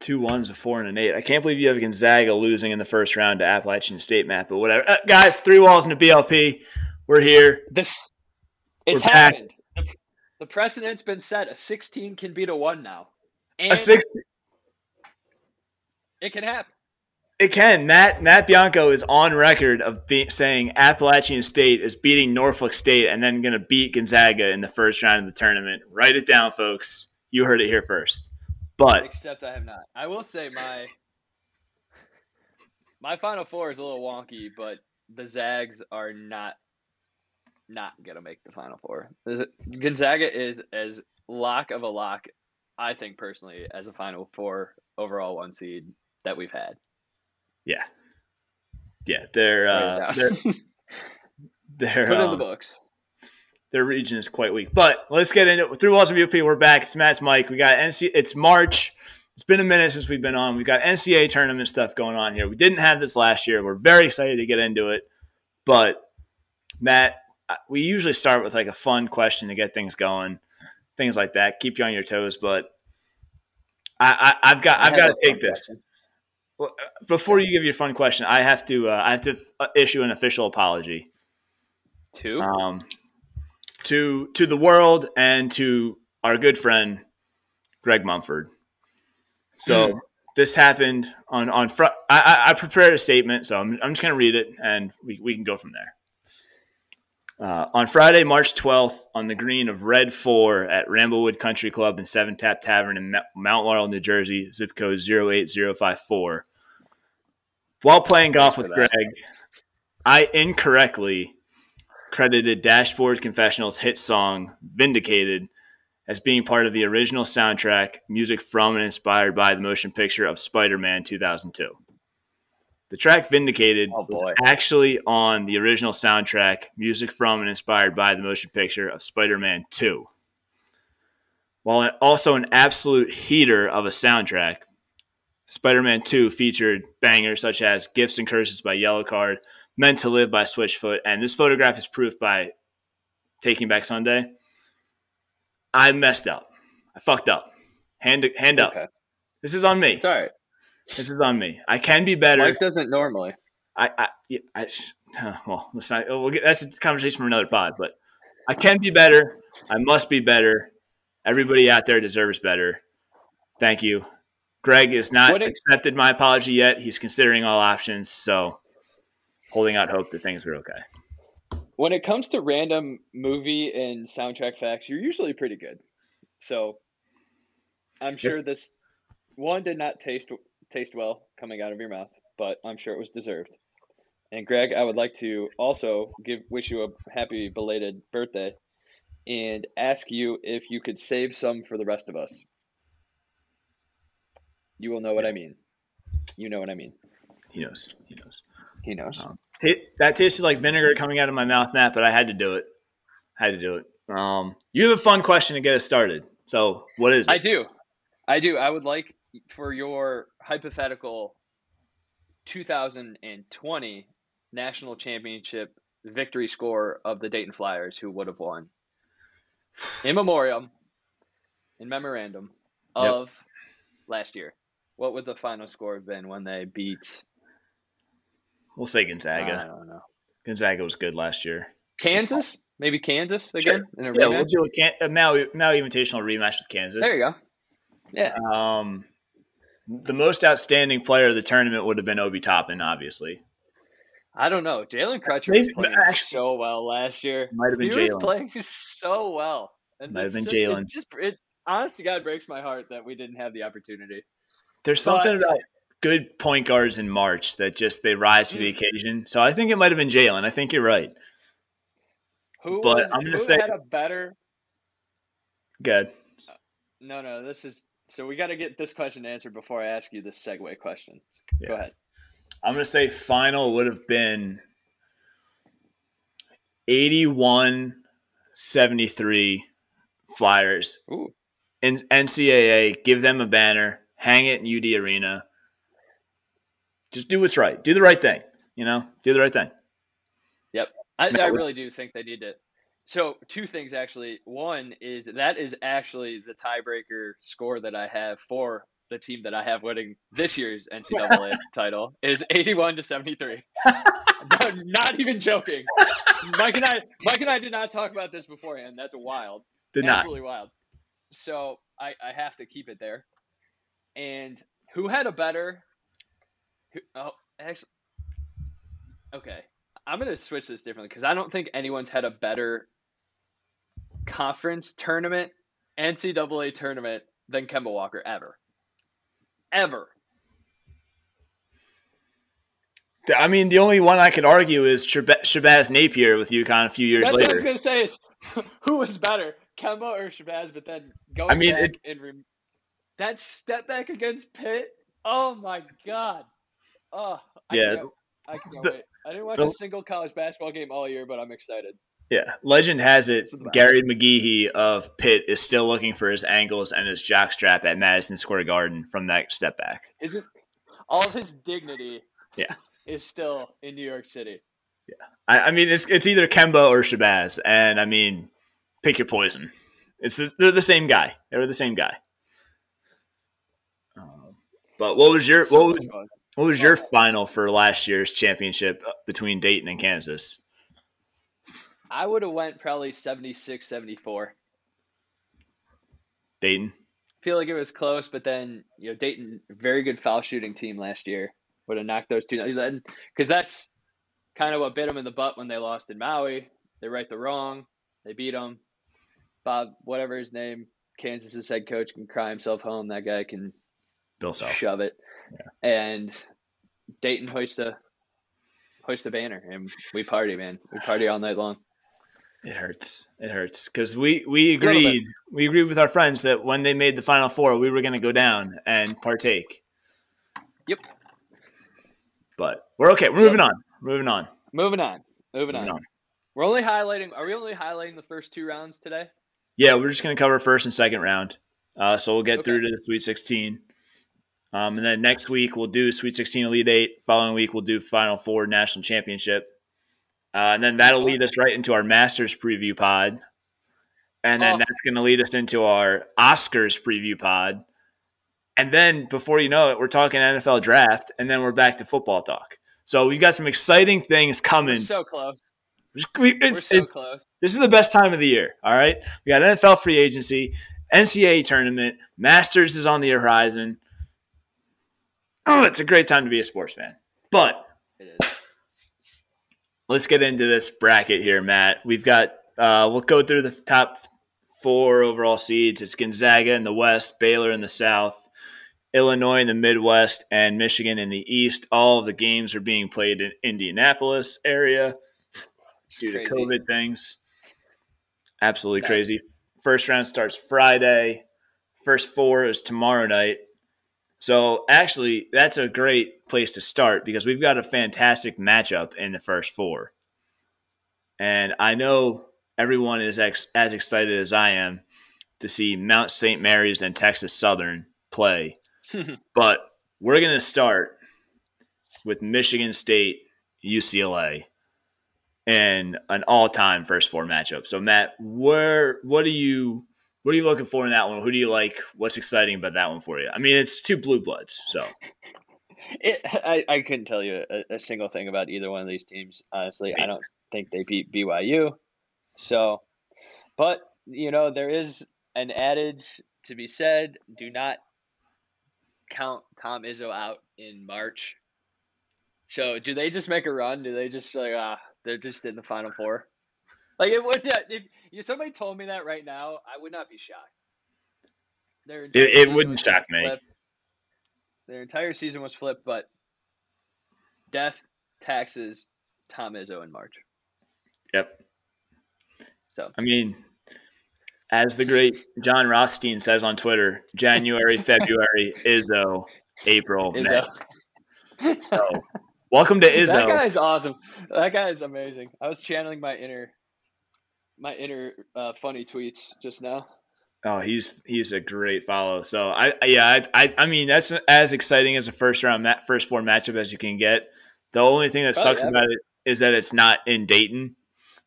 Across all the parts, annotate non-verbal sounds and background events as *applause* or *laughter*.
two ones, a four, and an eight. I can't believe you have Gonzaga losing in the first round to Appalachian State, Matt. But whatever, uh, guys. Three walls in a BLP. We're here. This it's We're happened. The, the precedent's been set. A 16 can beat a one now, and A six. it can happen. It can. Matt Matt Bianco is on record of be, saying Appalachian State is beating Norfolk State and then going to beat Gonzaga in the first round of the tournament. Write it down, folks. You heard it here first. But Except I have not. I will say my my final four is a little wonky, but the Zags are not not gonna make the final four. Gonzaga is as lock of a lock, I think personally, as a final four overall one seed that we've had. yeah, yeah, they're uh, they're *laughs* they're Put it in um, the books. Their region is quite weak. But let's get into it. Through Walls of UP, we're back. It's Matt's Mike. We got NC. It's March. It's been a minute since we've been on. We've got NCAA tournament stuff going on here. We didn't have this last year. We're very excited to get into it. But Matt, we usually start with like a fun question to get things going, things like that, keep you on your toes. But I, I, I've got I I've got to take this. question. Well, before you give your fun question, I have to uh, I have to uh, issue an official apology Two. um, to to the world and to our good friend Greg Mumford. So Hmm. this happened on on fr- I, I, I prepared a statement, so I'm, I'm just going to read it and we, we can go from there. Uh, on Friday, March 12th, on the green of Red 4 at Ramblewood Country Club and Seven Tap Tavern in Mount Laurel, New Jersey, zip code 08054. While playing golf with. Greg, I incorrectly credited Dashboard Confessional's hit song Vindicated as being part of the original soundtrack, music from and inspired by the motion picture of Spider Man 2002. The track Vindicated Oh, was actually on the original soundtrack, music from and inspired by the motion picture of Spider Man 2. While also an absolute heater of a soundtrack, Spider Man 2 featured bangers such as Gifts and Curses by Yellow Card, Meant to Live by Switchfoot, and this photograph is proof by Taking Back Sunday. I messed up. I fucked up. Hand hand up. Okay. This is on me. It's all right. This is on me. I can be better. Mike doesn't normally. I, I, yeah, I well, let's not, we'll get, that's a conversation for another pod, but I can be better. I must be better. Everybody out there deserves better. Thank you. Greg is not What it- accepted my apology yet. He's considering all options, so holding out hope that things were okay. When it comes to random movie and soundtrack facts, you're usually pretty good. So I'm sure this one did not taste taste well coming out of your mouth, but I'm sure it was deserved. And Greg, I would like to also give wish you a happy belated birthday and ask you if you could save some for the rest of us. You will know what I mean. You know what I mean. He knows. He knows. He knows. Um, Ta that tasted like vinegar coming out of my mouth, Matt, but I had to do it. Had to do it. Um, you have a fun question to get us started. So, what is it? I do. I do. I would like for your hypothetical 2020 national championship victory score of the Dayton Flyers, who would have won in memoriam, in memorandum Yep. of last year. What would the final score have been when they beat? We'll say Gonzaga. I Gonzaga. don't know. Gonzaga was good last year. Kansas, maybe Kansas Sure. again in a Yeah, we'll rematch. do a, can- Maui, Maui Invitational rematch with Kansas. There you go. Yeah, Um, the most outstanding player of the tournament would have been Obi Toppin, obviously. I don't know. Jalen Crutcher Maybe- was playing actually- so well last year. Might have been he was Jalen. playing *laughs* so well. And Might have been Jalen. Just it, honest to God, breaks my heart that we didn't have the opportunity. There's But- something about good point guards in March that just they rise to the Mm. occasion. So I think it might have been Jalen. I think you're right. Who But was, I'm gonna who say- had a better? Good. No, no. This is so we got to get this question answered before I ask you this segue question. Yeah. Go ahead. I'm gonna say final would have been 81 73 Flyers Ooh, in NCAA. Give them a banner, hang it in UD Arena. Just do what's right. Do the right thing. You know, do the right thing. Yep. I, No, I really do think they need it. So two things actually. One is that is actually the tiebreaker score that I have for the team that I have winning this year's NCAA *laughs* title is 81 to 73. *laughs* no, not even joking. Mike and I, Mike and I did not talk about this beforehand. That's wild. Did not. Absolutely wild. So I, I have to keep it there. And who had a better? Oh, actually, okay. I'm gonna switch this differently because I don't think anyone's had a better conference tournament, NCAA tournament than Kemba Walker ever. Ever. I mean, the only one I could argue is Shabazz Napier with UConn a few years That's later. what I was going to say is *laughs* who was better, Kemba or Shabazz? But then going I mean, back it- and re- that step back against Pitt, oh my God. Oh, I Yeah. Can't, I can't The- wait. I didn't watch the- a single college basketball game all year, but I'm excited. Yeah, legend has it. It's the best. Gary McGhee of Pitt is still looking for his ankles and his jockstrap at Madison Square Garden from that step back. Is it all of his dignity Yeah. is still in New York City. I, I mean, it's it's either Kemba or Shabazz, and I mean, pick your poison. It's the, they're the same guy. They were the same guy. Um, but what was your So what was. What was your final for last year's championship uh, between Dayton and Kansas? I would have went probably 76, 74. Dayton. feel like it was close, but then you know Dayton, very good foul shooting team last year, would have knocked those two down because that's kind of what bit them in the butt when they lost in Maui. They right the wrong, they beat them. Bob, whatever his name, Kansas's head coach can cry himself home. That guy can Bill Self. shove it, and Dayton hoist the hoist the banner, and we party, man. We party all night long. It hurts. It hurts because we we agreed we agreed with our friends that when they made the final four, we were going to go down and partake. Yep. But we're okay. We're moving on. Moving on. Moving on, moving on. On. We're only highlighting. Are we only highlighting the first two rounds today? Yeah, we're just going to cover first and second round. Uh, so we'll get Okay. through to the Sweet 16. Um, and then next week we'll do Sweet 16 Elite Eight. Following week we'll do Final Four National Championship. Uh, and then that'll lead us right into our Masters preview pod. And then Oh. that's going to lead us into our Oscars preview pod. And then before you know it, we're talking NFL draft, and then we're back to football talk. So we've got some exciting things We're coming. so close. We- We're so it's- close. this is the best time of the year. All right. We got NFL free agency, NCAA tournament, Masters is on the horizon. Oh, it's a great time to be a sports fan. But It is. let's get into this bracket here, Matt. We've got, uh, we'll go through the top four overall seeds. It's Gonzaga in the West, Baylor in the South, Illinois in the Midwest, and Michigan in the East. All of the games are being played in Indianapolis area due to COVID things. Absolutely crazy. First round starts Friday. First four is tomorrow night. So actually, that's a great place to start because we've got a fantastic matchup in the first four. And I know everyone is ex- as excited as I am to see Mount St. Mary's and Texas Southern play. *laughs* but we're going to start with Michigan State, UCLA and an all-time first four matchup. So Matt, where what are you what are you looking for in that one? Who do you like? What's exciting about that one for you? I mean, it's two blue bloods, so *laughs* It, I, I couldn't tell you a, a single thing about either one of these teams. Honestly, I don't think they beat BYU. So, but you know, there is an adage to be said: do not count Tom Izzo out in March. So, do they just make a run? Do they just like ah, they're just in the Final Four? Like it would not, if, if somebody told me that right now, I would not be shocked. Their entire it wouldn't shock me. flipped. Their entire season was flipped, but death, taxes, Tom Izzo in March. Yep. So I mean, as the great Jon Rothstein says on Twitter, January, *laughs* February, Izzo, April, Izzo. May. So, welcome to Izzo. that guy's awesome. That guy is amazing. I was channeling my inner, my inner uh, funny tweets just now. Oh, he's he's a great follow. So I, yeah I, I I mean that's as exciting as a first round mat, first four matchup as you can get. The only thing that Oh, sucks yeah. about it is that it's not in Dayton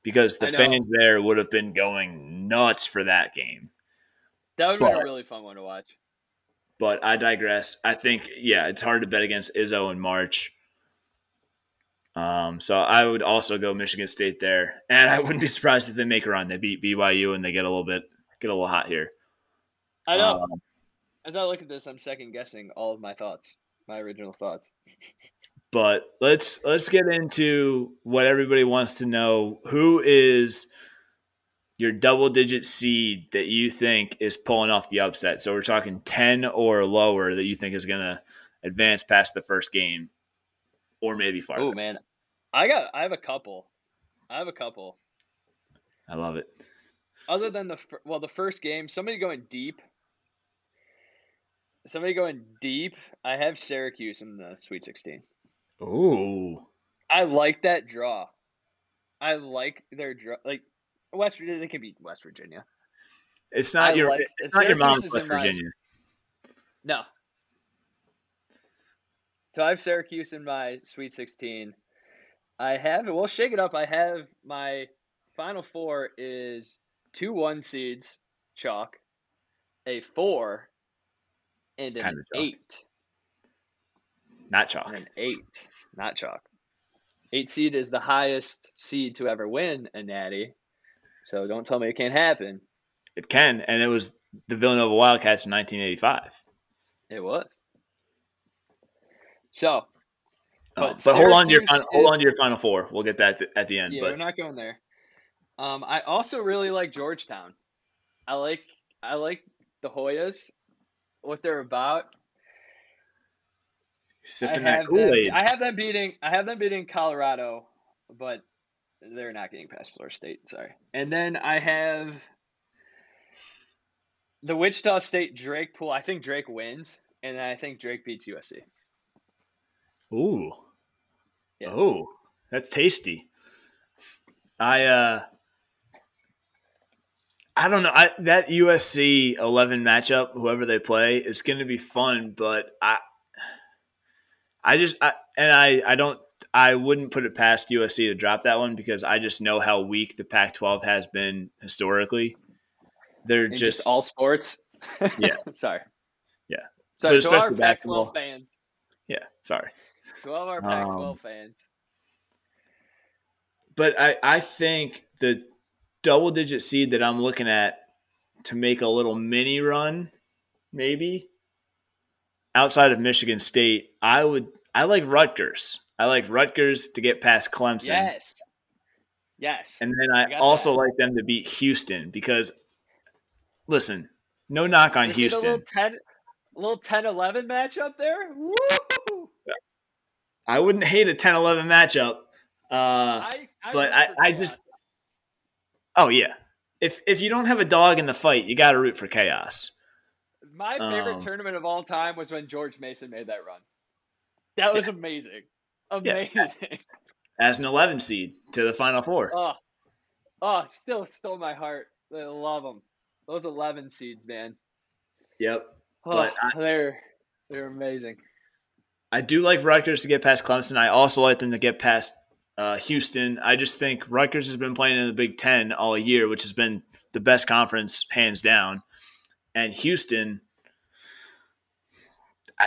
because the fans there would have been going nuts for that game. That would But- a really fun one to watch. but I digress. I think yeah, it's hard to bet against Izzo in March. Um, so I would also go Michigan State there, and I wouldn't be surprised if they make a run. They beat BYU and they get a little bit get a little hot here. I know. Um, As I look at this, I'm second guessing all of my thoughts, my original thoughts. But let's let's get into what everybody wants to know. Who is your double digit seed that you think is pulling off the upset? So we're talking 10 or lower that you think is going to advance past the first game or maybe farther. Oh man. I got I have a couple. I have a couple. I love it. Other than the well the first game, somebody going deep somebody going deep. I have Syracuse in the Sweet 16. Ooh. I like that draw. I like their draw. Like West Virginia, they can beat West Virginia. It's not I your. Like, it's not your mom's West Virginia. No. So I have Syracuse in my Sweet 16. I have We'll shake it up. I have my final four is two one seeds chalk, a four, and an eight. Not chalk. And an eight, not chalk. Eight seed is the highest seed to ever win a natty. So don't tell me it can't happen. It can, and it was the Villanova Wildcats in 1985. It was. So, but, oh, but hold on to your final, hold on to your final four. We'll get that at the end. Yeah, but. we're not going there. Um, I also really like Georgetown. I like I like the Hoyas, what they're about. Sipping that Kool Aid. I have them beating. I have them beating Colorado, but they're not getting past Florida State. Sorry. And then I have the Wichita State Drake pool. I think Drake wins, and I think Drake beats USC. Ooh. Yeah. Oh, that's tasty. I uh I don't know. I that USC 11 matchup, whoever they play, is going to be fun, but I I just I, and I I don't I wouldn't put it past USC to drop that one because I just know how weak the Pac-12 has been historically. They're just, just, all sports. Yeah. *laughs* sorry. Yeah. So to our Pac-12 fans. Yeah. Sorry. To all our Pac-12 um, fans. But I I think the double-digit seed that I'm looking at to make a little mini run, maybe outside of Michigan State, I would I like Rutgers. I like Rutgers to get past Clemson. Yes. Yes. And then I, also that. like them to beat Houston because listen, no knock on Houston. A little 10, little 10 11 matchup there. Woo! I wouldn't hate a 10 11 matchup. Uh, I, I but I, I just. Oh, yeah. If, if you don't have a dog in the fight, you got to root for chaos. My favorite um, tournament of all time was when George Mason made that run. That was amazing. Amazing. Yeah. *laughs* As an 11 seed to the Final Four. Oh, oh, still stole my heart. I love them. Those 11 seeds, man. Yep. Oh, but I, they're they're amazing. I do like Rutgers to get past Clemson. I also like them to get past uh, Houston. I just think Rutgers has been playing in the Big Ten all year, which has been the best conference hands down. And Houston –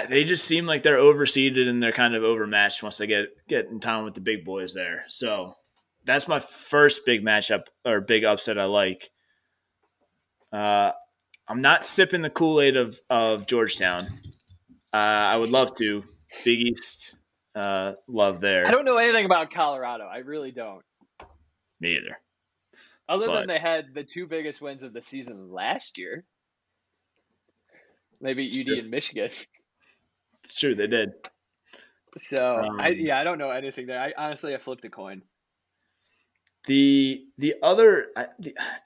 they just seem like they're overseeded and they're kind of overmatched once they get get in time with the big boys there. So that's my first big matchup or big upset I like. Uh, I'm not sipping the Kool Aid of of Georgetown. Uh, I would love to. Big East uh, love there. I don't know anything about Colorado. I really don't. Me either. Other but, than they had the two biggest wins of the season last year. Maybe UD and Michigan. *laughs* It's true, they did. So um, I yeah, I don't know anything there. I honestly I flipped a coin. The the other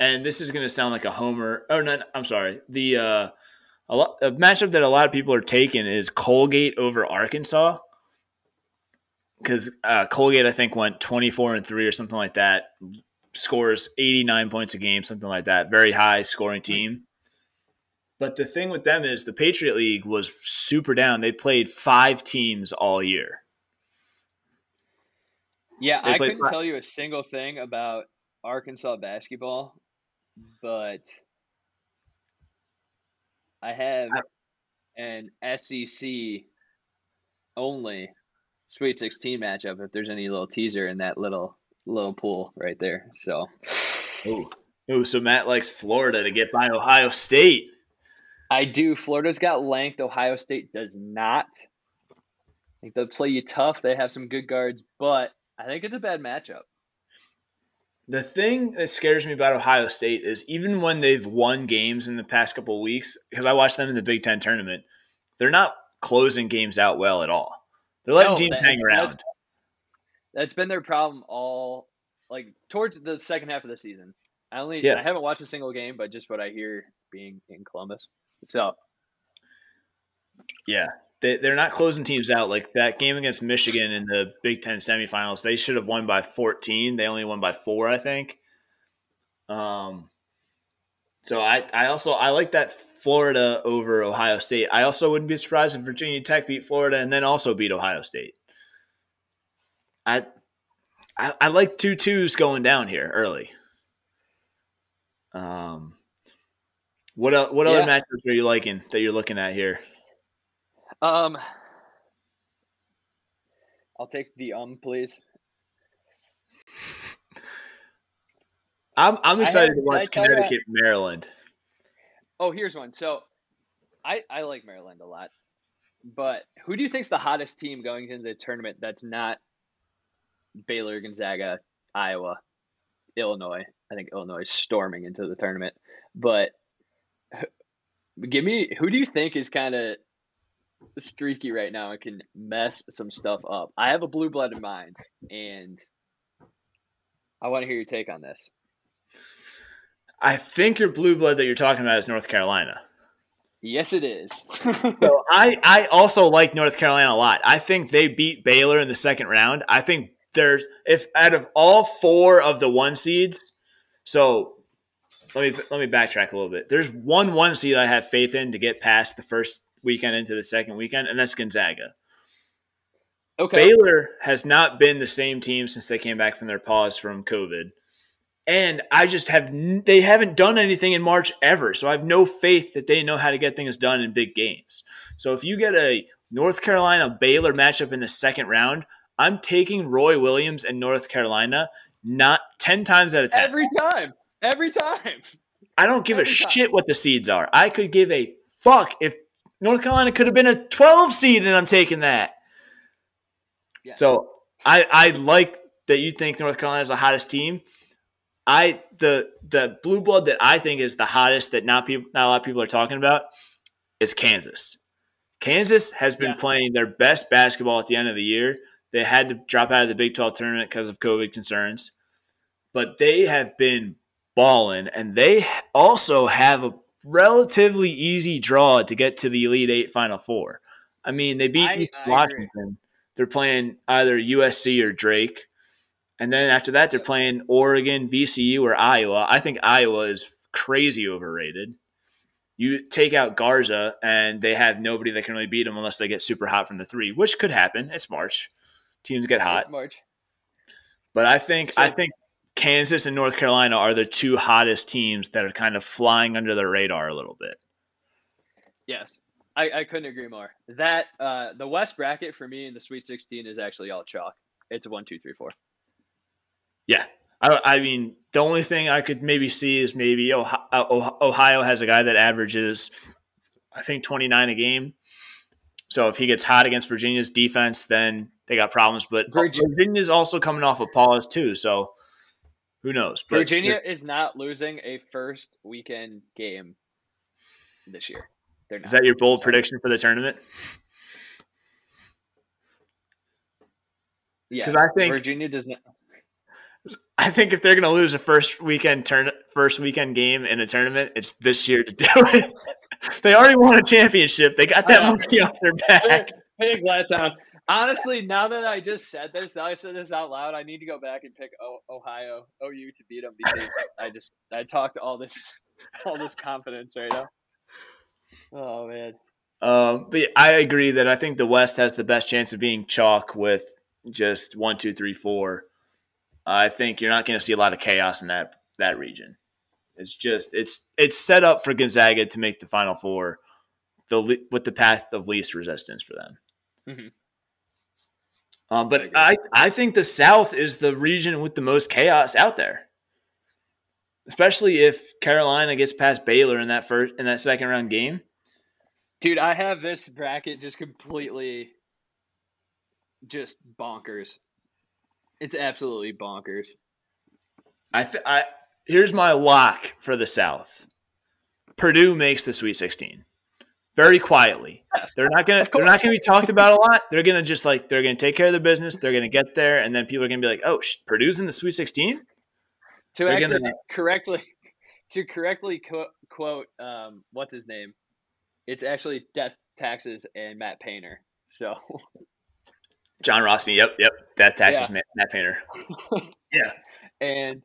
and this is going to sound like a homer. Oh no, I'm sorry. The uh, a, lot, a matchup that a lot of people are taking is Colgate over Arkansas because uh, Colgate I think went 24 and three or something like that. Scores 89 points a game, something like that. Very high scoring team. But the thing with them is the Patriot League was super down. They played five teams all year. Yeah, they I couldn't five. tell you a single thing about Arkansas basketball, but I have an SEC only Sweet 16 matchup if there's any little teaser in that little little pool right there. So, oh, oh, so Matt likes Florida to get by Ohio State. I do. Florida's got length. Ohio State does not. I think they'll play you tough. They have some good guards, but I think it's a bad matchup. The thing that scares me about Ohio State is even when they've won games in the past couple of weeks, because I watched them in the Big Ten tournament, they're not closing games out well at all. They're letting no, teams that, hang around. That's, that's been their problem all like towards the second half of the season. I only yeah. I haven't watched a single game, but just what I hear being in Columbus. So yeah, they, they're not closing teams out. Like that game against Michigan in the Big Ten semifinals, they should have won by 14. They only won by four, I think. Um, so I, I also I like that Florida over Ohio State. I also wouldn't be surprised if Virginia Tech beat Florida and then also beat Ohio State. I I, I like two twos going down here early. Um, what what other yeah. matchups are you liking that you're looking at here? Um, I'll take the um, please. I'm I'm excited to watch Connecticut, Maryland. Oh, here's one. So, I I like Maryland a lot, but who do you think's the hottest team going into the tournament? That's not Baylor, Gonzaga, Iowa, Illinois. I think Illinois is storming into the tournament, but give me who do you think is kind of streaky right now and can mess some stuff up. I have a blue blood in mind, and I want to hear your take on this. I think your blue blood that you're talking about is North Carolina. Yes, it is. *laughs* so I, I also like North Carolina a lot. I think they beat Baylor in the second round. I think there's if out of all four of the one seeds, so let me let me backtrack a little bit. There's one one seed I have faith in to get past the first weekend into the second weekend, and that's Gonzaga. Okay. Baylor has not been the same team since they came back from their pause from COVID. And I just have they haven't done anything in March ever. So I have no faith that they know how to get things done in big games. So if you get a North Carolina Baylor matchup in the second round, I'm taking Roy Williams and North Carolina not 10 times out of 10. Every time. Every time. I don't give Every a time. shit what the seeds are. I could give a fuck if North Carolina could have been a 12 seed, and I'm taking that. Yeah. So I I like that you think North Carolina is the hottest team. I the the blue blood that I think is the hottest that not people not a lot of people are talking about is Kansas. Kansas has been yeah. playing their best basketball at the end of the year. They had to drop out of the Big 12 tournament because of COVID concerns, but they have been balling, and they also have a relatively easy draw to get to the Elite Eight Final Four. I mean, they beat I, I Washington. Agree. They're playing either USC or Drake. And then after that, they're playing Oregon, VCU, or Iowa. I think Iowa is crazy overrated. You take out Garza, and they have nobody that can really beat them unless they get super hot from the three, which could happen. It's March. Teams get hot. It's March. But I think so, I think Kansas and North Carolina are the two hottest teams that are kind of flying under the radar a little bit. Yes, I, I couldn't agree more. That uh, the West bracket for me in the Sweet 16 is actually all chalk. It's a one, two, three, four. Yeah, I, I mean the only thing I could maybe see is maybe Ohio, uh, Ohio has a guy that averages, I think, 29 a game. So if he gets hot against Virginia's defense, then they got problems. But Virginia. Virginia's also coming off a pause too, so who knows? But Virginia is not losing a first weekend game this year. Is that your bold prediction for the tournament? Yeah, because I think Virginia does not. I think if they're going to lose a first weekend turn first weekend game in a tournament, it's this year to do *laughs* it. they already won a championship. They got that monkey off their back. Big letdown. Honestly, now that I just said this, now I said this out loud, I need to go back and pick Ohio, OU to beat them because I just I talked all this all this confidence right now. Oh man. Um, but I agree that I think the West has the best chance of being chalk with just one, two, three, four. I think you're not going to see a lot of chaos in that that region. It's just it's it's set up for Gonzaga to make the Final Four the with the path of least resistance for them. Mm-hmm. Um, but I, I think the South is the region with the most chaos out there, especially if Carolina gets past Baylor in that first in that second round game. Dude, I have this bracket just completely just bonkers. It's absolutely bonkers. I, th- I here's my lock for the South. Purdue makes the Sweet 16 very quietly. Yes. They're not gonna they're not gonna be talked about a lot. They're gonna just like they're gonna take care of their business. They're gonna get there, and then people are gonna be like, "Oh, sh- Purdue's in the Sweet 16." To They're actually gonna- correctly *laughs* to correctly co- quote um what's his name? It's actually Death Taxes and Matt Painter. So John Rossi. Yep, yep. That taxes Yeah. Matt, Matt Painter. *laughs* yeah, and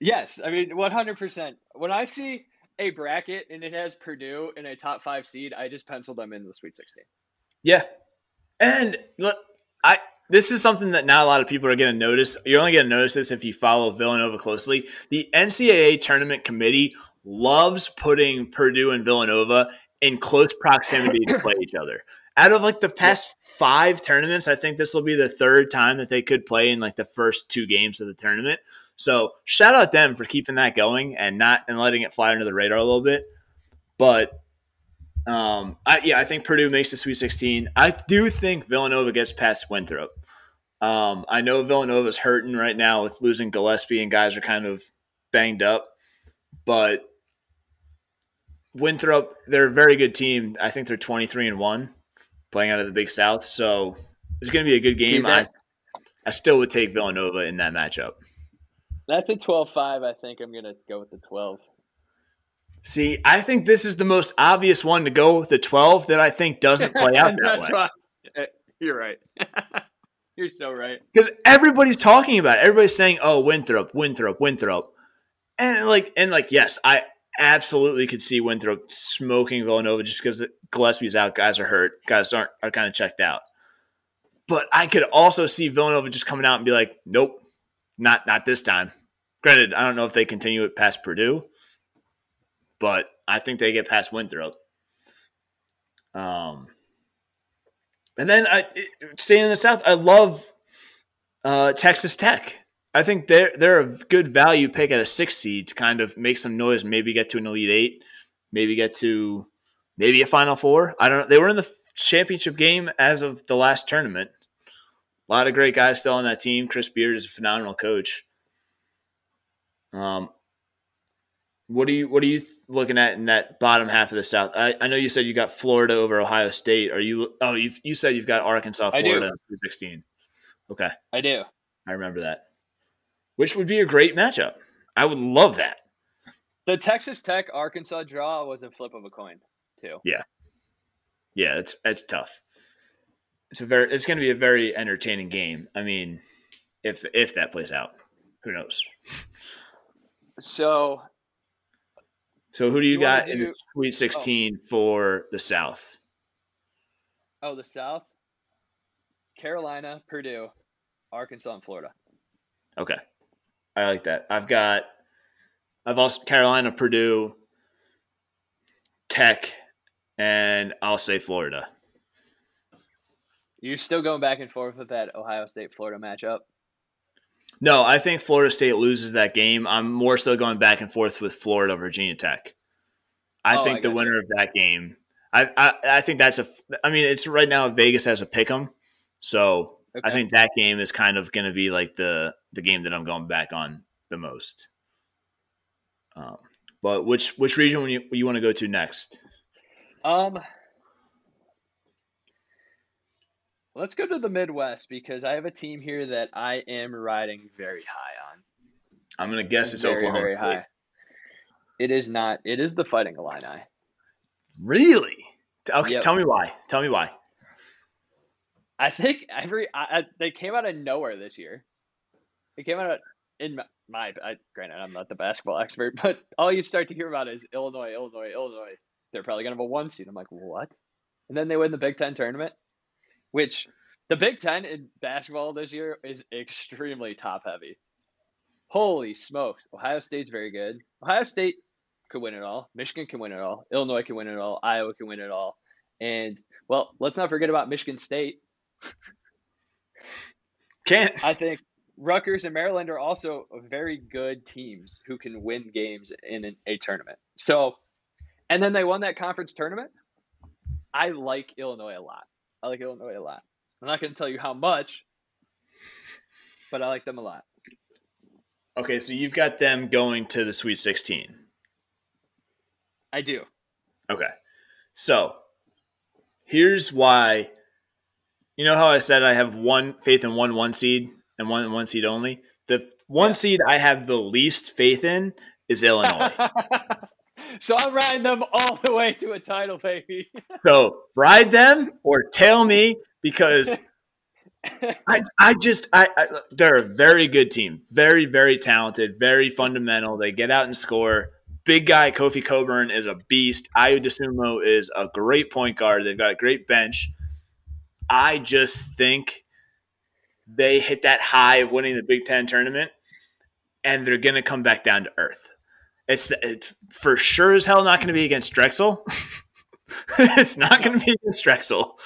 yes, I mean 100%. When I see a bracket and it has Purdue in a top 5 seed, I just pencil them in the Sweet 16. yeah. And look, I this is something that not a lot of people are going to notice. You're only going to notice this if you follow Villanova closely. The NCAA tournament committee loves putting Purdue and Villanova in close proximity to play each other. Out of like the past five tournaments, I think this will be the third time that they could play in like the first two games of the tournament. So shout out them for keeping that going and not and letting it fly under the radar a little bit. But um, I, yeah, I think Purdue makes the Sweet 16. I do think Villanova gets past Winthrop. Um, I know Villanova's hurting right now with losing Gillespie and guys are kind of banged up, but Winthrop, they're a very good team. I think they're 23 and 1 playing out of the Big South. So it's going to be a good game. Dude, I, I still would take Villanova in that matchup. That's a 12-5. I think I'm going to go with the 12. See, I think this is the most obvious one to go with the 12 that I think doesn't play out *laughs* that way. eh, You're right. *laughs* You're so right. because everybody's talking about it. Everybody's saying, "Oh, Winthrop, Winthrop, Winthrop," and like, and like, yes, I absolutely could see Winthrop smoking Villanova just because Gillespie's out, guys are hurt, guys aren't are kind of checked out. But I could also see Villanova just coming out and be like, "Nope, not not this time." Granted, I don't know if they continue it past Purdue, but I think they get past Winthrop. Um, and then I staying in the South, I love uh, Texas Tech. I think they're they're a good value pick at a six seed to kind of make some noise, maybe get to an elite eight, maybe get to maybe a final four. I don't know. They were in the championship game as of the last tournament. A lot of great guys still on that team. Chris Beard is a phenomenal coach. Um, what are you what are you looking at in that bottom half of the South? I, I know you said you got Florida over Ohio State. Are you? Oh, you you said you've got Arkansas. Florida, sixteen. Okay, I do. I remember that. Which would be a great matchup. I would love that. The Texas Tech Arkansas draw was a flip of a coin, too. Yeah, yeah, it's it's tough. It's a very it's going to be a very entertaining game. I mean, if if that plays out, who knows? *laughs* So So who do you, You got in the Sweet oh. sixteen for the South? Oh, the South, Carolina, Purdue, Arkansas, and Florida. Okay. I like that. I've got I've also Carolina, Purdue, Tech, and I'll say Florida. You're still going back and forth with that Ohio State Florida matchup. No, I think Florida State loses that game. I'm more so going back and forth with Florida, Virginia Tech. I Oh, think I the winner of that game. I, I I think that's a. I mean, it's right now Vegas has a pick 'em, so I think that game is kind of going to be like the the game that I'm going back on the most. Um, but which which region would you you want to go to next? Um, let's go to the Midwest because I have a team here that I am riding very high on. I'm going to guess it's very, Oklahoma. very high. It is not. It is the Fighting Illini. Really? Okay, Yep. tell me why. Tell me why. I think every I, I, they came out of nowhere this year. They came out of, in my, my I, granted I'm not the basketball expert, but all you start to hear about is Illinois, Illinois, Illinois. They're probably gonna have a one seed. I'm like, what? And then they win the Big Ten tournament, which the Big Ten in basketball this year is extremely top heavy. Holy smokes! Ohio State's very good. Ohio State could win it all. Michigan can win it all. Illinois can win it all. Iowa can win it all. And well, let's not forget about Michigan State. Can't. I think Rutgers and Maryland are also very good teams who can win games in an, a tournament. So, and then they won that conference tournament. I like Illinois a lot. I like Illinois a lot. I'm not going to tell you how much, but I like them a lot. Okay, so you've got them going to the Sweet 16. I do. Okay. So here's why. You know how I said I have one faith in one one seed and one one seed only? The one yeah. seed I have the least faith in is Illinois. *laughs* so I'm riding them all the way to a title, baby. so ride them or tail me because *laughs* I, I just I, I, they're a very good team, very very talented, very fundamental. They get out and score big guy Kofi Cockburn is a beast. Ayo Dosunmu is a great point guard. They've got a great bench. I just think they hit that high of winning the Big Ten tournament, and they're going to come back down to earth. It's, it's for sure as hell not going to be against Drexel. *laughs* it's not going to be against Drexel.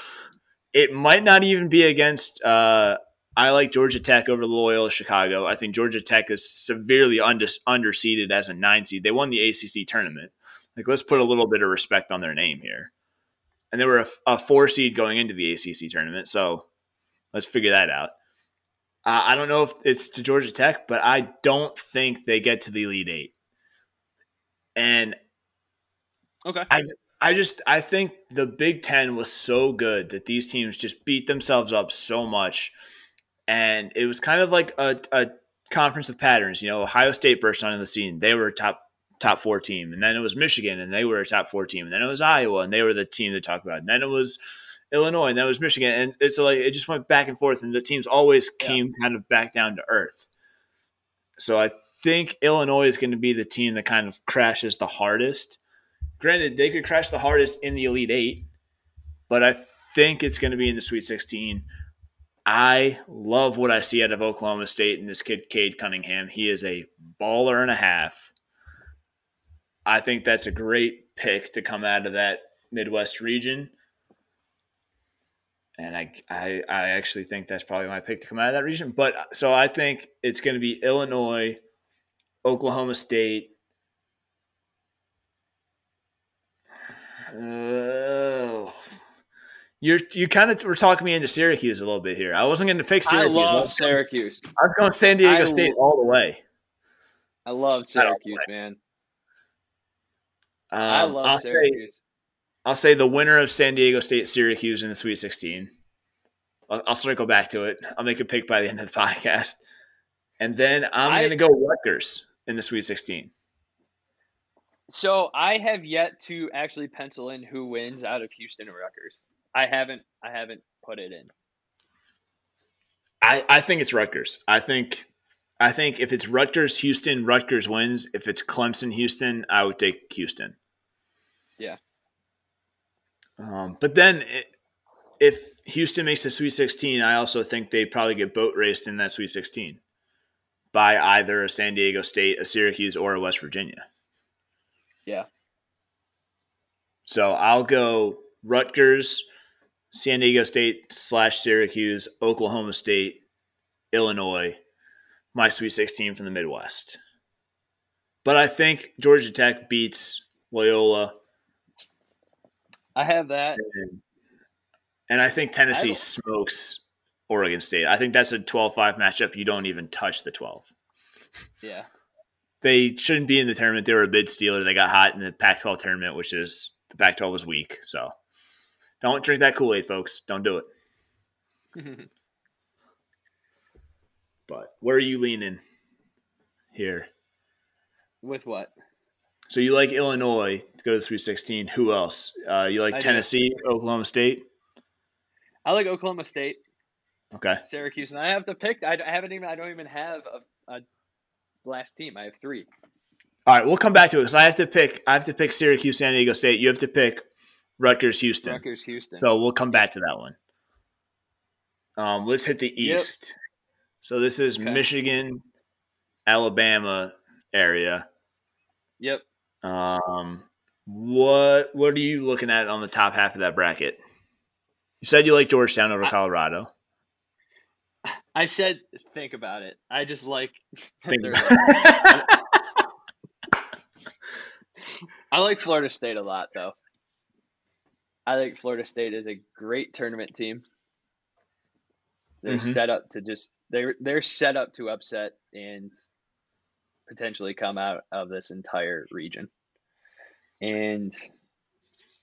It might not even be against uh, I like Georgia Tech over Loyola Chicago. I think Georgia Tech is severely under, underseeded as a nine seed. They won the ACC tournament. Like, let's put a little bit of respect on their name here. And they were a, a four seed going into the ACC tournament. So let's figure that out. Uh, I don't know if it's to Georgia Tech, but I don't think they get to the Elite Eight. And okay, I I just I think the Big Ten was so good that these teams just beat themselves up so much and it was kind of like a, a conference of patterns. You know, Ohio State burst onto the scene; they were a top top four team, and then it was Michigan, and they were a top four team, and then it was Iowa, and they were the team to talk about, and then it was Illinois, and then it was Michigan, and it's like it just went back and forth, and the teams always came yeah. kind of back down to earth. So I think Illinois is going to be the team that kind of crashes the hardest. Granted, they could crash the hardest in the Elite Eight, but I think it's going to be in the Sweet 16 I love what I see out of Oklahoma State and this kid, Cade Cunningham. He is a baller and a half. I think that's a great pick to come out of that Midwest region. And I, I, I actually think that's probably my pick to come out of that region. But so I think it's going to be Illinois, Oklahoma State. Uh, you're you kind of were talking me into Syracuse a little bit here. I wasn't going to pick Syracuse. I love I was Syracuse. I was going San Diego I State all the way. I love Syracuse, I man. Um, I love I'll Syracuse. Say, I'll say the winner of San Diego State Syracuse in the Sweet 16. I'll, I'll circle back to it. I'll make a pick by the end of the *laughs* podcast, and then I'm going to go Rutgers in the Sweet 16. So I have yet to actually pencil in who wins out of Houston and Rutgers. I haven't I haven't put it in. I, I think it's Rutgers. I think I think if it's Rutgers Houston, Rutgers wins. If it's Clemson Houston, I would take Houston. Yeah. Um, but then it, if Houston makes the Sweet 16, I also think they probably get boat raced in that Sweet 16 by either a San Diego State, a Syracuse, or a West Virginia. Yeah. So I'll go Rutgers, San Diego State slash Syracuse, Oklahoma State, Illinois, my Sweet 16 from the Midwest. But I think Georgia Tech beats Loyola. I have that. And, and I think Tennessee I smokes Oregon State. I think that's a 12 5 matchup. You don't even touch the 12. *laughs* Yeah. They shouldn't be in the tournament. They were a bid stealer. They got hot in the Pac 12 tournament, which is the Pac 12 was weak. So don't drink that Kool Aid, folks. Don't do it. *laughs* but where are you leaning here? With what? So you like Illinois to go to the Sweet 16. Who else? Uh, you like I Tennessee, do. Oklahoma State? I like Oklahoma State. Okay. Syracuse, and I have to pick. I, haven't even. I don't even have a, a last team. I have three. All right, we'll come back to it. So I have to pick. I have to pick Syracuse, San Diego State. You have to pick Rutgers, Houston. Rutgers, Houston. So we'll come back to that one. Um, let's hit the East. Yep. So this is okay. Michigan, Alabama area. Yep. Um, what what are you looking at on the top half of that bracket? You said you like Georgetown over Colorado. I said think about it. I just like *laughs* I like Florida State a lot though. I think Florida State is a great tournament team. They're Mhm. set up to just they're they're set up to upset and potentially come out of this entire region. And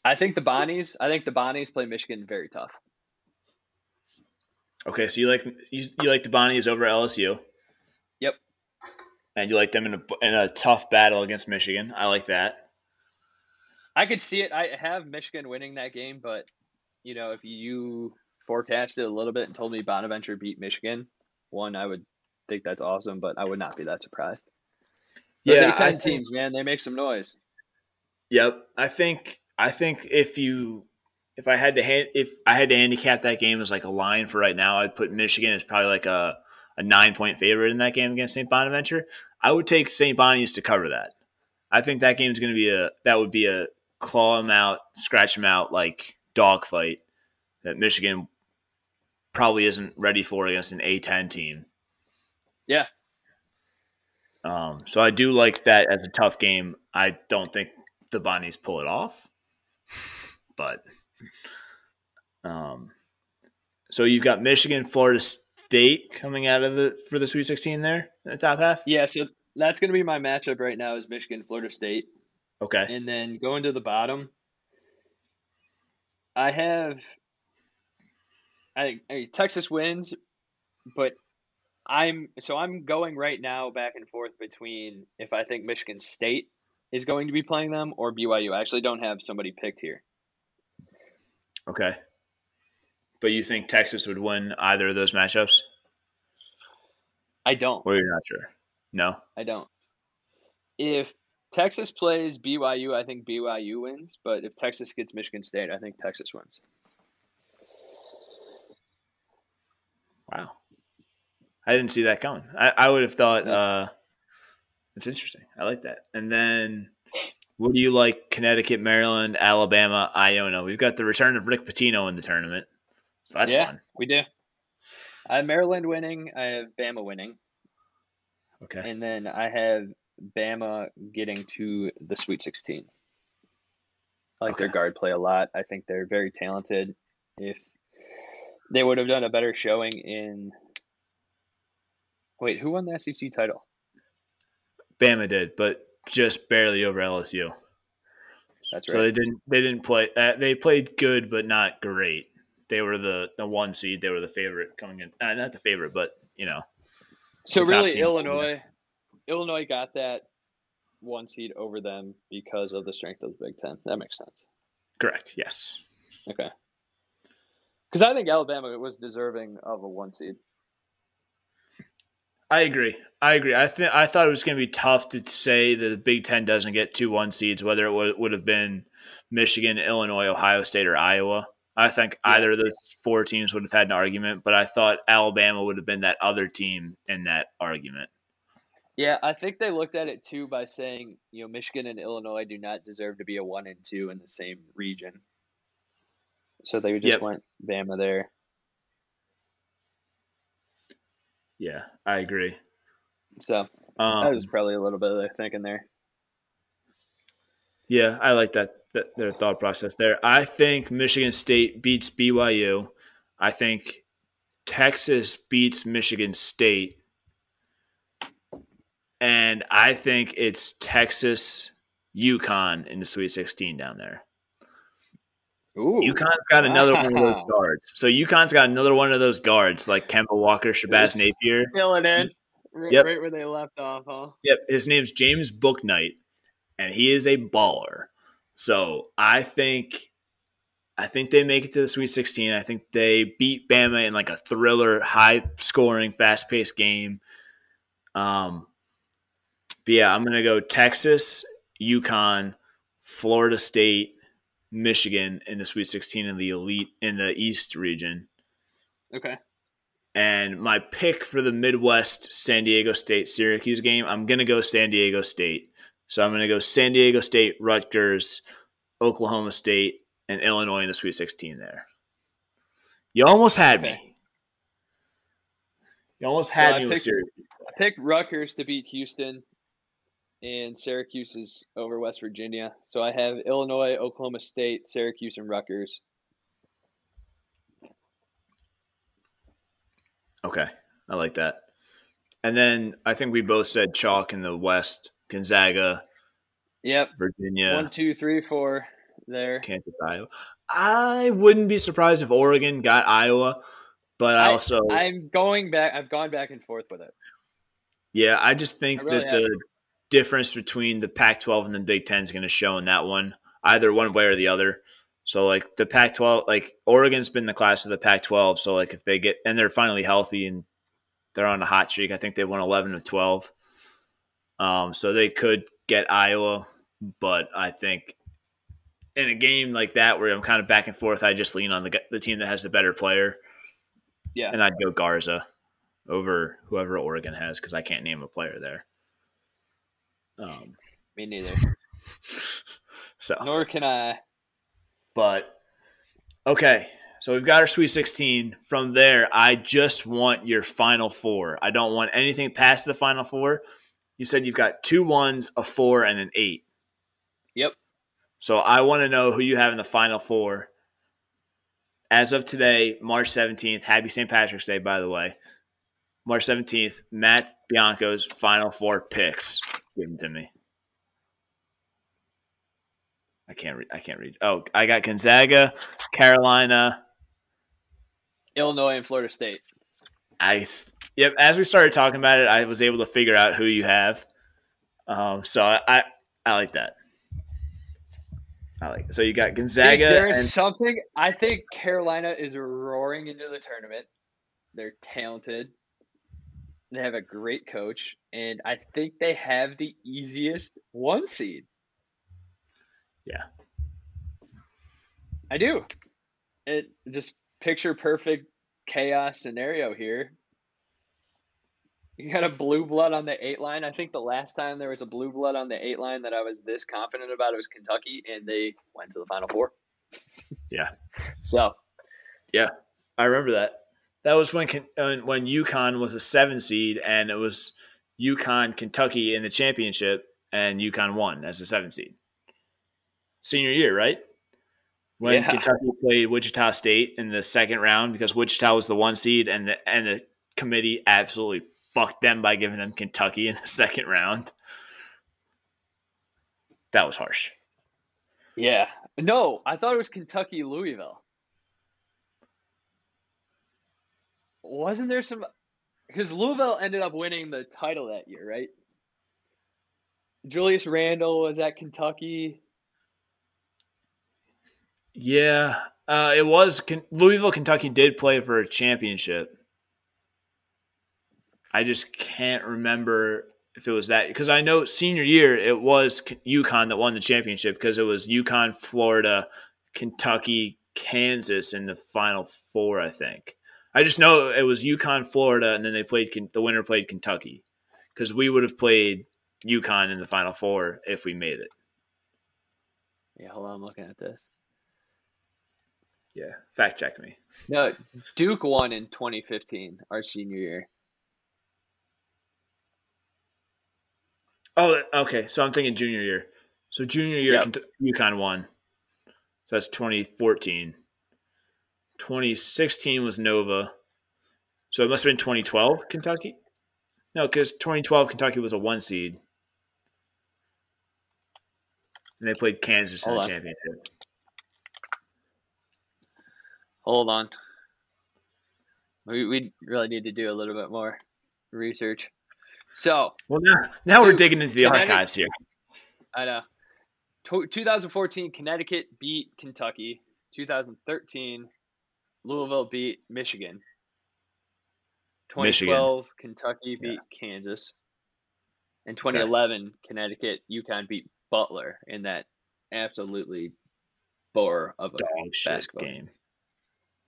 I think the Bonnies, I think the Bonnies play Michigan very tough. Okay, so you like you, you like the Bonnies over LSU. Yep. And you like them in a in a tough battle against Michigan. I like that. I could see it. I have Michigan winning that game, but you know, if you forecasted a little bit and told me Bonaventure beat Michigan, one, I would think that's awesome, but I would not be that surprised. Those Yeah, A10 teams, man, they make some noise. Yep. I think I think if you if I had to hand, if I had to handicap that game as like a line for right now, I'd put Michigan as probably like a, a nine point favorite in that game against St. Bonaventure. I would take St. Bonnie's to cover that. I think that game's going to be a that would be a claw them out, scratch them out like dog fight that Michigan probably isn't ready for against an A10 team. Yeah. Um, so I do like that as a tough game. I don't think the Bonnies pull it off, but um, so you've got Michigan, Florida State coming out of the for the Sweet 16 there in the top half. Yeah, so that's going to be my matchup right now is Michigan, Florida State. Okay. And then going to the bottom, I have I, I Texas wins, but I'm so I'm going right now back and forth between if I think Michigan State is going to be playing them or BYU. I actually don't have somebody picked here. Okay. But you think Texas would win either of those matchups, I don't. or you're not sure? No. I don't. If Texas plays BYU, I think BYU wins, but if Texas gets Michigan State, I think Texas wins. Wow. I didn't see that coming. I, I would have thought uh it's interesting. I like that. And then what do you like Connecticut, Maryland, Alabama, Iona? We've got the return of Rick Pitino in the tournament. So that's Yeah. fun. We do. I have Maryland winning. I have Bama winning. Okay. And then I have Bama getting to the Sweet 16. I like their guard play a lot. I think they're very talented. If they would have done a better showing in. Wait, who won the SEC title? Bama did, but just barely over LSU. That's right. So they didn't they didn't play uh, they played good but not great. They were the the one seed. They were the favorite coming in. Uh, not the favorite, but you know. So really. Illinois, Illinois got that one seed over them because of the strength of the Big Ten. That makes sense. Correct. Yes. Okay. Because I think Alabama was deserving of a one seed. I agree. I agree. I think I thought it was going to be tough to say that the Big Ten doesn't get two one seeds, whether it would, would have been Michigan, Illinois, Ohio State, or Iowa. I think Yeah. either of those four teams would have had an argument, but I thought Alabama would have been that other team in that argument. Yeah, I think they looked at it too by saying, you know, Michigan and Illinois do not deserve to be a one and two in the same region. So they just Yep. went Bama there. Yeah, I agree. So that Um, was probably a little bit of their thinking there. Yeah, I like that, that their thought process there. I think Michigan State beats BYU. I think Texas beats Michigan State. And I think it's Texas UConn in the Sweet 16 down there. Ooh. UConn's got another one of those guards. So UConn's got another one of those guards like Kemba Walker, Shabazz Yes. Napier. Filling in. Right, Yep. right where they left off, huh? Yep, his name's James Bouknight, and he is a baller. So I think, I think they make it to the Sweet 16. I think they beat Bama in like a thriller, high scoring, fast paced game. Um, but yeah, I'm gonna go Texas, UConn, Florida State, Michigan in the Sweet 16 in the elite in the East region. Okay. And my pick for the Midwest San Diego State Syracuse game, I'm going to go San Diego State. So I'm going to go San Diego State, Rutgers, Oklahoma State, and Illinois in the Sweet 16 there. You almost had Okay. me. You almost So had I me with picked- Syracuse. I picked Rutgers to beat Houston, and Syracuse is over West Virginia. So I have Illinois, Oklahoma State, Syracuse, and Rutgers. Okay, I like that. And then I think we both said chalk in the West, Gonzaga, Yep. Virginia, One, two, three, four. There. Kansas, Iowa. I wouldn't be surprised if Oregon got Iowa, but I, I- also, I'm going back. I've gone back and forth with it. yeah, I just think I really that the difference between the Pac-12 and the Big Ten is going to show in that one, either one way or the other. So like the Pac-12, like Oregon's been the class of the Pac-12. So like if they get and they're finally healthy and they're on a hot streak, I think they won 11 of 12. Um, so they could get Iowa, but I think in a game like that where I'm kind of back and forth, I just lean on the the team that has the better player. Yeah. and I'd go Garza over whoever Oregon has because I can't name a player there. Um, Me neither. *laughs* so Nor can I. But okay, so we've got our Sweet 16. From there, I just want your Final Four. I don't want anything past the Final Four. You said you've got two ones, a four, and an eight. Yep. So I want to know who you have in the Final Four. As of today, March 17th, happy St. Patrick's Day, by the way. March 17th, Matt Bianco's Final Four picks. Give them to me. I can't read. I can't read. Oh, I got Gonzaga, Carolina. Illinois and Florida State. I yep. As we started talking about it, I was able to figure out who you have. Um, so I, I I like that. I like it. So you got Dude, Gonzaga there is and something. I think Carolina is roaring into the tournament. They're talented. They have a great coach, and I think they have the easiest one seed. Yeah. I do. It just picture perfect chaos scenario here. You got a blue blood on the eight line. I think the last time there was a blue blood on the eight line that I was this confident about it was Kentucky, and they went to the Final Four. Yeah. *laughs* So Yeah, I remember that. That was when uh, when UConn was a seven seed, and it was UConn Kentucky in the championship, and UConn won as a seven seed. Senior year, right? When Yeah. Kentucky played Wichita State in the second round, because Wichita was the one seed, and the and the committee absolutely fucked them by giving them Kentucky in the *laughs* second round. That was harsh. yeah, no, I thought it was Kentucky Louisville. Wasn't there some? Because Louisville ended up winning the title that year, right? Julius Randle was at Kentucky. Yeah, uh, it was Louisville, Kentucky did play for a championship. I just can't remember if it was that because I know senior year it was UConn that won the championship because it was UConn, Florida, Kentucky, Kansas in the final four. I think. I just know it was UConn, Florida, and then they played the winner played Kentucky because we would have played UConn in the final four if we made it. Yeah, hold on, I'm looking at this. Yeah, fact check me. No, Duke won in 2015, our senior year. Oh, okay. So I'm thinking junior year. So junior year, Yep. UConn won. So that's 2014. 2016 was Nova. So it must have been 2012 Kentucky. No, because 2012 Kentucky was a one seed, and they played Kansas in the on. championship. Hold on. We we really need to do a little bit more research. So Well, now, now we're digging into the archives here. I know. Tw 2014, Connecticut beat Kentucky. 2013, Louisville beat Michigan. 2012, Kentucky beat Kansas. In 2011, Connecticut, UConn beat Butler in that absolutely bore of a Dog shit basketball. game.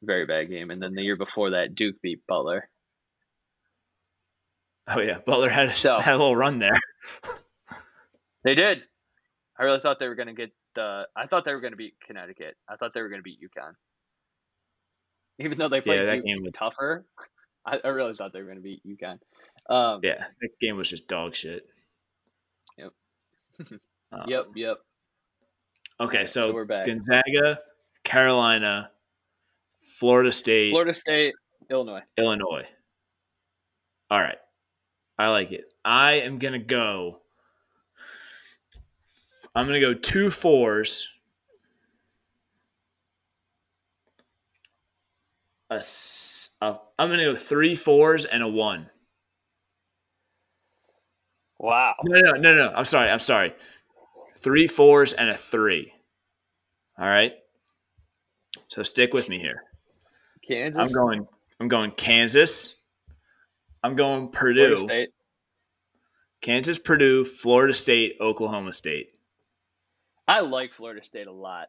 very bad game. And then the year before that, Duke beat Butler. Oh yeah, Butler had a, So- had a little run there. *laughs* They did. I really thought they were going to get the. I thought they were going to beat Connecticut. I thought they were going to beat UConn. Even though they played Yeah, that game was- tougher, *laughs* I, I really thought they were going to beat UConn. Um, Yeah, that game was just dog shit. Yep. *laughs* Um, Yep. Yep. Okay, so, so we're back. Gonzaga, Carolina, Florida State, Florida State, Illinois. Illinois. All right. I like it. I am going to go. I'm going to go two fours. A, a, I'm going to go three fours and a one. Wow. No, no, no, no. I'm sorry. I'm sorry. Three fours and a three. All right. So stick with me here. Kansas. I'm going. I'm going Kansas. I'm going Florida Purdue. State. Kansas, Purdue, Florida State, Oklahoma State. I like Florida State a lot.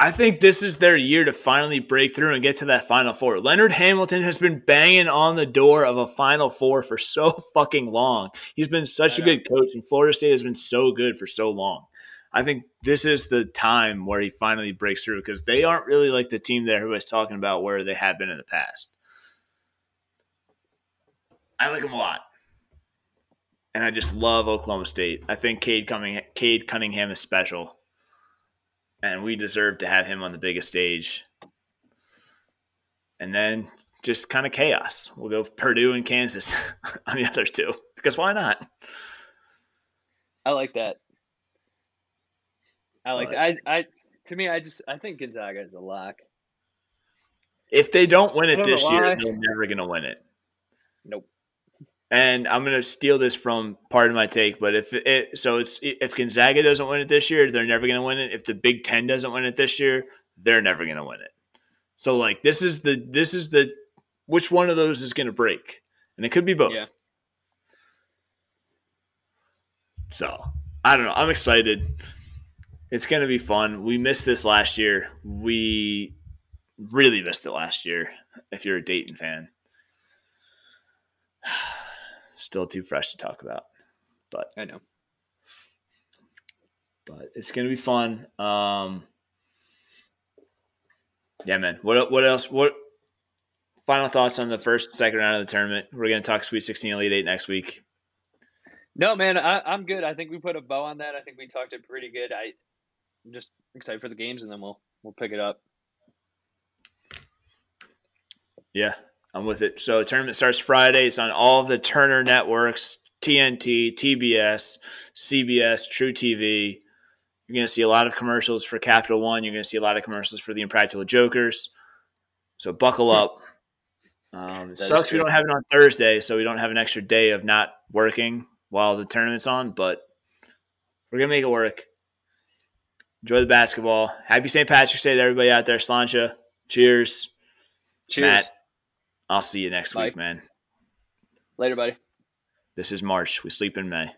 I think this is their year to finally break through and get to that Final Four. Leonard Hamilton has been banging on the door of a Final Four for so *laughs* fucking long. He's been such I a know. good coach, and Florida State has been so good for so long. I think this is the time where he finally breaks through because they aren't really like the team that everybody's talking about where they have been in the past. I like them a lot. And I just love Oklahoma State. I think Cade, Cunningham, Cade Cunningham is special and we deserve to have him on the biggest stage. And then just kind of chaos. We'll go Purdue and Kansas *laughs* on the other two because why not? I like that. I like uh, that. I, I to me, I just I think Gonzaga is a lock. If they don't win it this year, they're never going to win it. And I'm going to steal this from part of my take, but if it so it's if Gonzaga doesn't win it this year, they're never going to win it. If the Big 10 doesn't win it this year, they're never going to win it. So like this is the this is the which one of those is going to break? And it could be both. Yeah. So, I don't know. I'm excited. It's going to be fun. We missed this last year. We really missed it last year if you're a Dayton fan. Still too fresh to talk about, but I know. but it's gonna be fun. Um, yeah, man. What what else? What final thoughts on the first second round of the tournament? We're gonna talk Sweet Sixteen, Elite Eight next week. No, man, I, I'm good. I think we put a bow on that. I think we talked it pretty good. I, I'm just excited for the games, and then we'll we'll pick it up. Yeah, I'm with it. So the tournament starts Friday. It's on all the Turner networks: TNT, TBS, CBS, truTV. You're going to see a lot of commercials for Capital One. You're going to see a lot of commercials for the Impractical Jokers. So buckle up. Um, it is sucks we don't have it on Thursday, so we don't have an extra day of not working while the tournament's on. But we're gonna make it work. Enjoy the basketball. Happy St. Patrick's Day to everybody out there. Sláinte. Cheers. Cheers. Matt. I'll see you next Bye. week, man. Later, buddy. This is March. We sleep in May.